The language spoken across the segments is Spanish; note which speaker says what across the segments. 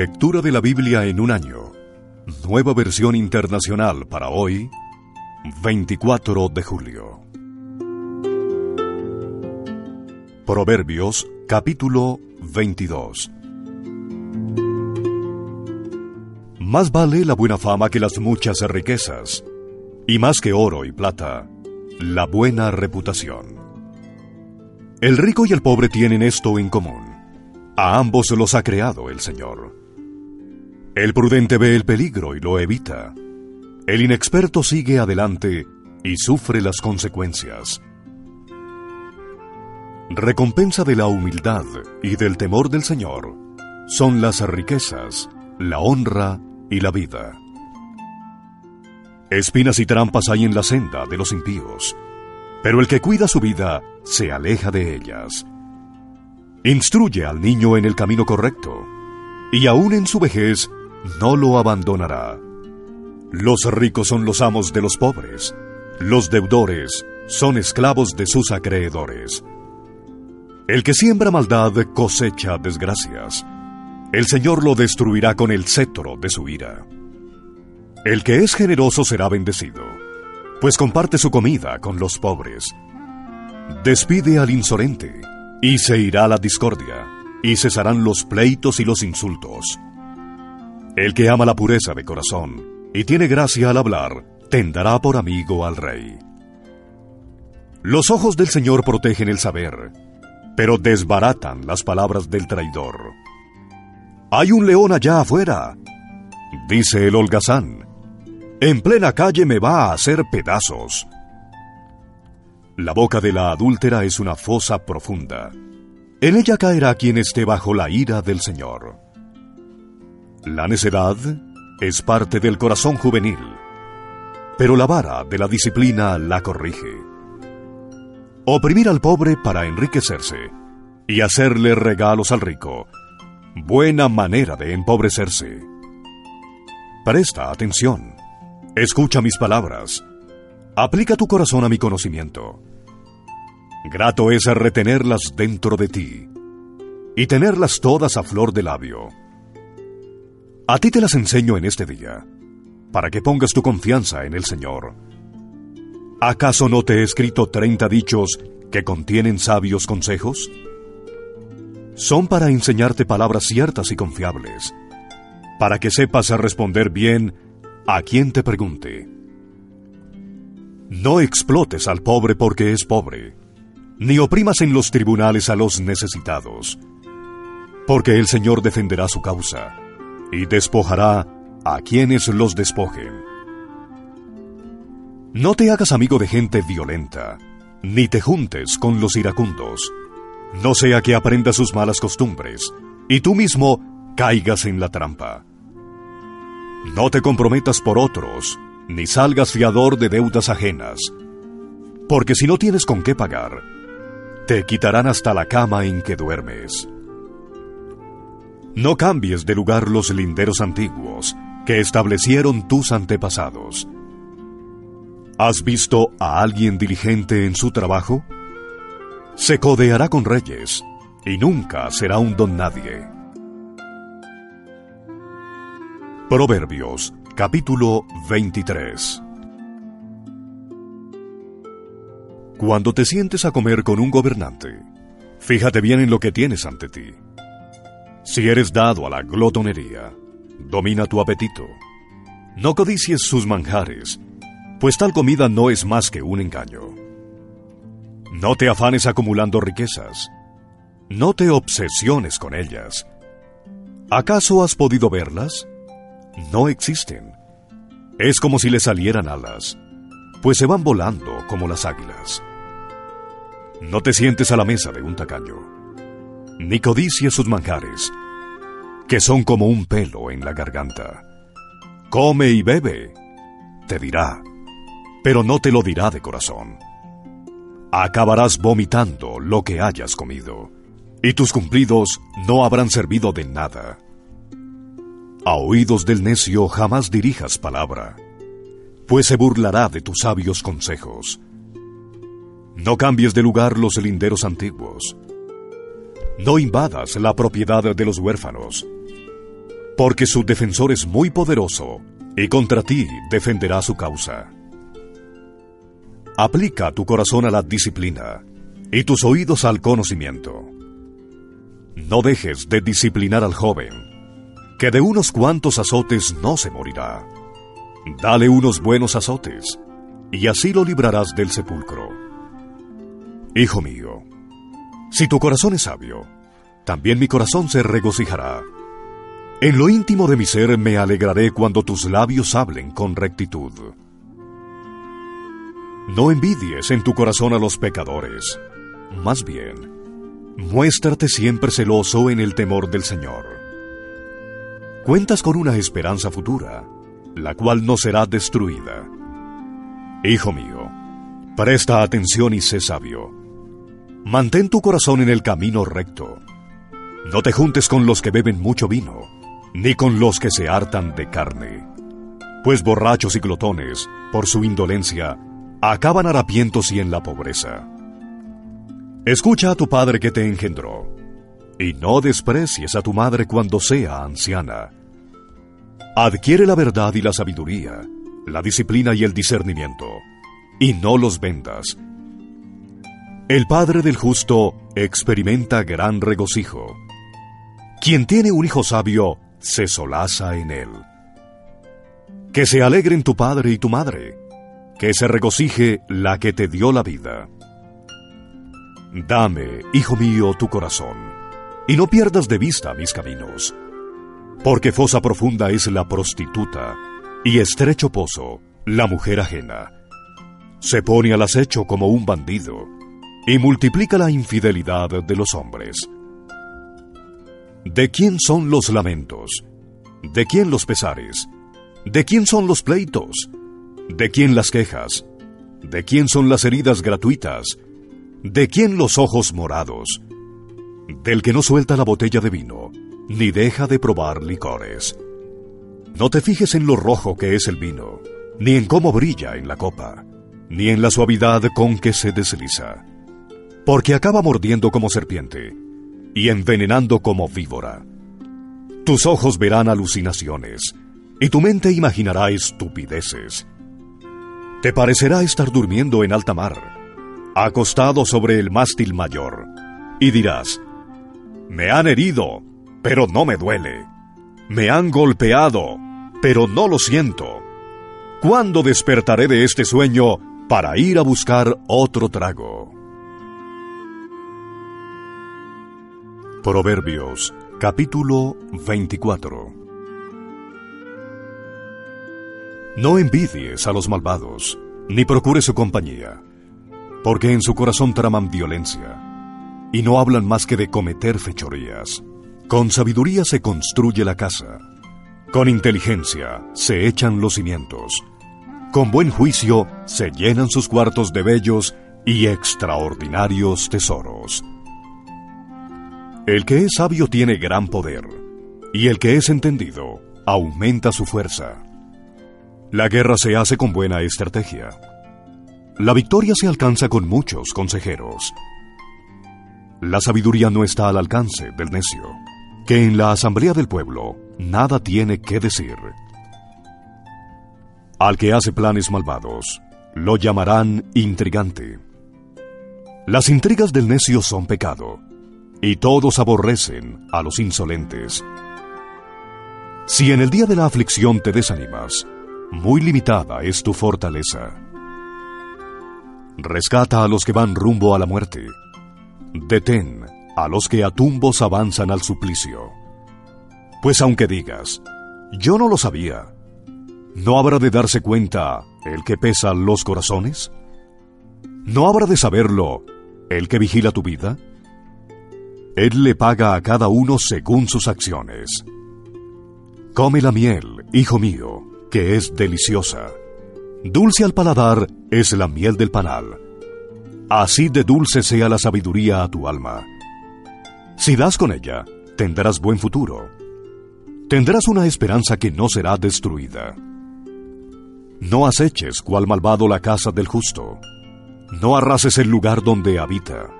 Speaker 1: Lectura de la Biblia en un año. Nueva versión internacional para hoy, 24 de julio. Proverbios capítulo 22. Más vale la buena fama que las muchas riquezas, y más que oro y plata, la buena reputación. El rico y el pobre tienen esto en común. A ambos los ha creado el Señor. El prudente ve el peligro y lo evita. El inexperto sigue adelante y sufre las consecuencias. Recompensa de la humildad y del temor del Señor son las riquezas, la honra y la vida. Espinas y trampas hay en la senda de los impíos, pero el que cuida su vida se aleja de ellas. Instruye al niño en el camino correcto, y aún en su vejez no lo abandonará. Los ricos son los amos de los pobres, los deudores son esclavos de sus acreedores. El que siembra maldad cosecha desgracias. El Señor lo destruirá con el cetro de su ira. El que es generoso será bendecido, pues comparte su comida con los pobres. Despide al insolente, y se irá la discordia, y cesarán los pleitos y los insultos. El que ama la pureza de corazón, y tiene gracia al hablar, tendrá por amigo al rey. Los ojos del Señor protegen el saber, pero desbaratan las palabras del traidor. Hay un león allá afuera, dice el holgazán. En plena calle me va a hacer pedazos. La boca de la adúltera es una fosa profunda. En ella caerá quien esté bajo la ira del Señor. La necedad es parte del corazón juvenil, pero la vara de la disciplina la corrige. Oprimir al pobre para enriquecerse y hacerle regalos al rico. Buena manera de empobrecerse. Presta atención. Escucha mis palabras. Aplica tu corazón a mi conocimiento. Grato es retenerlas dentro de ti y tenerlas todas a flor de labio. A ti te las enseño en este día, para que pongas tu confianza en el Señor ¿Acaso no te he escrito treinta dichos que contienen sabios consejos? Son para enseñarte palabras ciertas y confiables, para que sepas responder bien a quien te pregunte. No explotes al pobre porque es pobre, ni oprimas en los tribunales a los necesitados, porque el Señor defenderá su causa y despojará a quienes los despojen. No te hagas amigo de gente violenta, ni te juntes con los iracundos, no sea que aprendas sus malas costumbres y tú mismo caigas en la trampa. No te comprometas por otros, ni salgas fiador de deudas ajenas, porque si no tienes con qué pagar, te quitarán hasta la cama en que duermes. No cambies de lugar los linderos antiguos que establecieron tus antepasados ¿Has visto a alguien diligente en su trabajo? Se codeará con reyes y nunca será un don nadie. Proverbios capítulo 23 Cuando te sientes a comer con un gobernante, fíjate bien en lo que tienes ante ti. Si eres dado a la glotonería, domina tu apetito. No codicies sus manjares pues tal comida no es más que un engaño. No te afanes acumulando riquezas. No te obsesiones con ellas. ¿Acaso has podido verlas? No existen. Es como si le salieran alas, pues se van volando como las águilas. No te sientes a la mesa de un tacaño, ni codicies sus manjares, que son como un pelo en la garganta. Come y bebe, te dirá, pero no te lo dirá de corazón. Acabarás vomitando lo que hayas comido, y tus cumplidos no habrán servido de nada. A oídos del necio jamás dirijas palabra, pues se burlará de tus sabios consejos. No cambies de lugar los linderos antiguos. No invadas la propiedad de los huérfanos, porque su defensor es muy poderoso y contra ti defenderá su causa. Aplica tu corazón a la disciplina y tus oídos al conocimiento. No dejes de disciplinar al joven, que de unos cuantos azotes no se morirá. Dale unos buenos azotes, y así lo librarás del sepulcro. Hijo mío, si tu corazón es sabio, también mi corazón se regocijará. En lo íntimo de mi ser me alegraré cuando tus labios hablen con rectitud. No envidies en tu corazón a los pecadores, más bien, muéstrate siempre celoso en el temor del Señor. Cuentas con una esperanza futura, la cual no será destruida. Hijo mío, presta atención y sé sabio. Mantén tu corazón en el camino recto. No te juntes con los que beben mucho vino, ni con los que se hartan de carne. Pues borrachos y glotones, por su indolencia, acaban harapientos y en la pobreza. Escucha a tu padre que te engendró, y no desprecies a tu madre cuando sea anciana. Adquiere la verdad y la sabiduría, la disciplina y el discernimiento, y no los vendas. El Padre del justo experimenta gran regocijo. Quien tiene un hijo sabio se solaza en él. Que se alegren tu padre y tu madre, que se regocije la que te dio la vida. Dame, hijo mío, tu corazón, y no pierdas de vista mis caminos, porque fosa profunda es la prostituta, y estrecho pozo, la mujer ajena. Se pone al acecho como un bandido, y multiplica la infidelidad de los hombres. ¿De quién son los lamentos? ¿De quién los pesares? ¿De quién son los pleitos? ¿De quién las quejas? ¿De quién son las heridas gratuitas? ¿De quién los ojos morados? Del que no suelta la botella de vino, ni deja de probar licores. No te fijes en lo rojo que es el vino, ni en cómo brilla en la copa, ni en la suavidad con que se desliza, porque acaba mordiendo como serpiente y envenenando como víbora. Tus ojos verán alucinaciones, y tu mente imaginará estupideces. Te parecerá estar durmiendo en alta mar, acostado sobre el mástil mayor, y dirás, me han herido, pero no me duele. Me han golpeado, pero no lo siento. ¿Cuándo despertaré de este sueño para ir a buscar otro trago? Proverbios capítulo 24 No envidies a los malvados, ni procures su compañía, porque en su corazón traman violencia, y no hablan más que de cometer fechorías. Con sabiduría se construye la casa, con inteligencia se echan los cimientos, con buen juicio se llenan sus cuartos de bellos y extraordinarios tesoros. El que es sabio tiene gran poder, y el que es entendido aumenta su fuerza. La guerra se hace con buena estrategia. La victoria se alcanza con muchos consejeros. La sabiduría no está al alcance del necio, que en la asamblea del pueblo nada tiene que decir. Al que hace planes malvados, lo llamarán intrigante. Las intrigas del necio son pecado, y todos aborrecen a los insolentes. Si en el día de la aflicción te desanimas, muy limitada es tu fortaleza. Rescata a los que van rumbo a la muerte. Detén a los que a tumbos avanzan al suplicio. Pues aunque digas, yo no lo sabía, ¿no habrá de darse cuenta el que pesa los corazones? ¿No habrá de saberlo ¿El que vigila tu vida? Él le paga a cada uno según sus acciones. Come la miel, hijo mío, que es deliciosa. Dulce al paladar es la miel del panal. Así de dulce sea la sabiduría a tu alma. Si das con ella, tendrás buen futuro. Tendrás una esperanza que no será destruida. No aceches cual malvado la casa del justo. No arrases el lugar donde habita.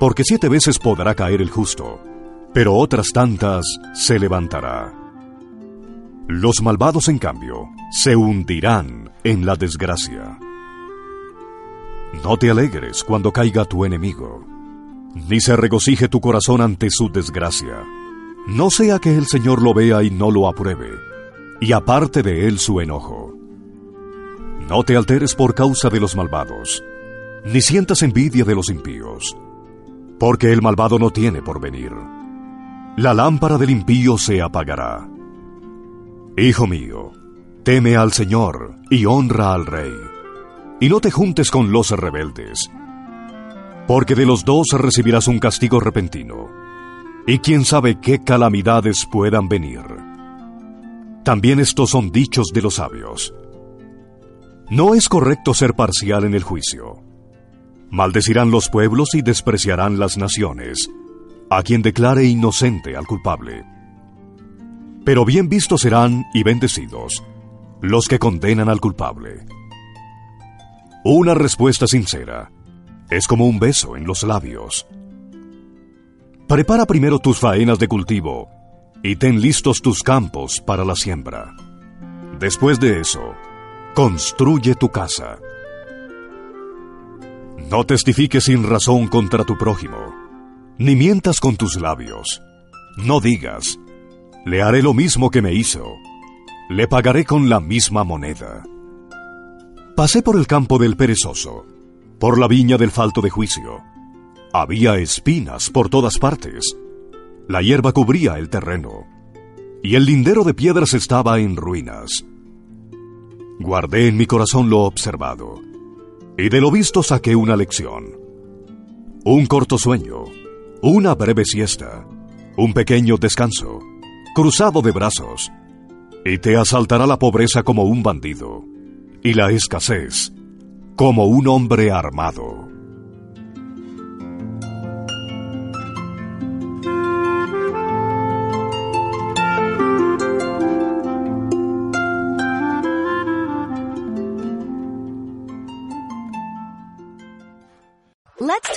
Speaker 1: Porque siete veces podrá caer el justo, pero otras tantas se levantará. Los malvados, en cambio, se hundirán en la desgracia. No te alegres cuando caiga tu enemigo, ni se regocije tu corazón ante su desgracia. No sea que el Señor lo vea y no lo apruebe, y aparte de él su enojo. No te alteres por causa de los malvados, ni sientas envidia de los impíos, porque el malvado no tiene por venir. La lámpara del impío se apagará. Hijo mío, teme al Señor y honra al Rey, y no te juntes con los rebeldes, porque de los dos recibirás un castigo repentino, y quién sabe qué calamidades puedan venir. También estos son dichos de los sabios. No es correcto ser parcial en el juicio. Maldecirán los pueblos y despreciarán las naciones, a quien declare inocente al culpable. Pero bien vistos serán y bendecidos los que condenan al culpable. Una respuesta sincera es como un beso en los labios. Prepara primero tus faenas de cultivo y ten listos tus campos para la siembra. Después de eso, construye tu casa. No testifiques sin razón contra tu prójimo, ni mientas con tus labios. No digas, le haré lo mismo que me hizo, le pagaré con la misma moneda. Pasé por el campo del perezoso, por la viña del falto de juicio. Había espinas por todas partes. La hierba cubría el terreno, y el lindero de piedras estaba en ruinas. Guardé en mi corazón lo observado, y de lo visto saqué una lección. Un corto sueño, una breve siesta, un pequeño descanso, cruzado de brazos, y te asaltará la pobreza como un bandido, y la escasez como un hombre armado.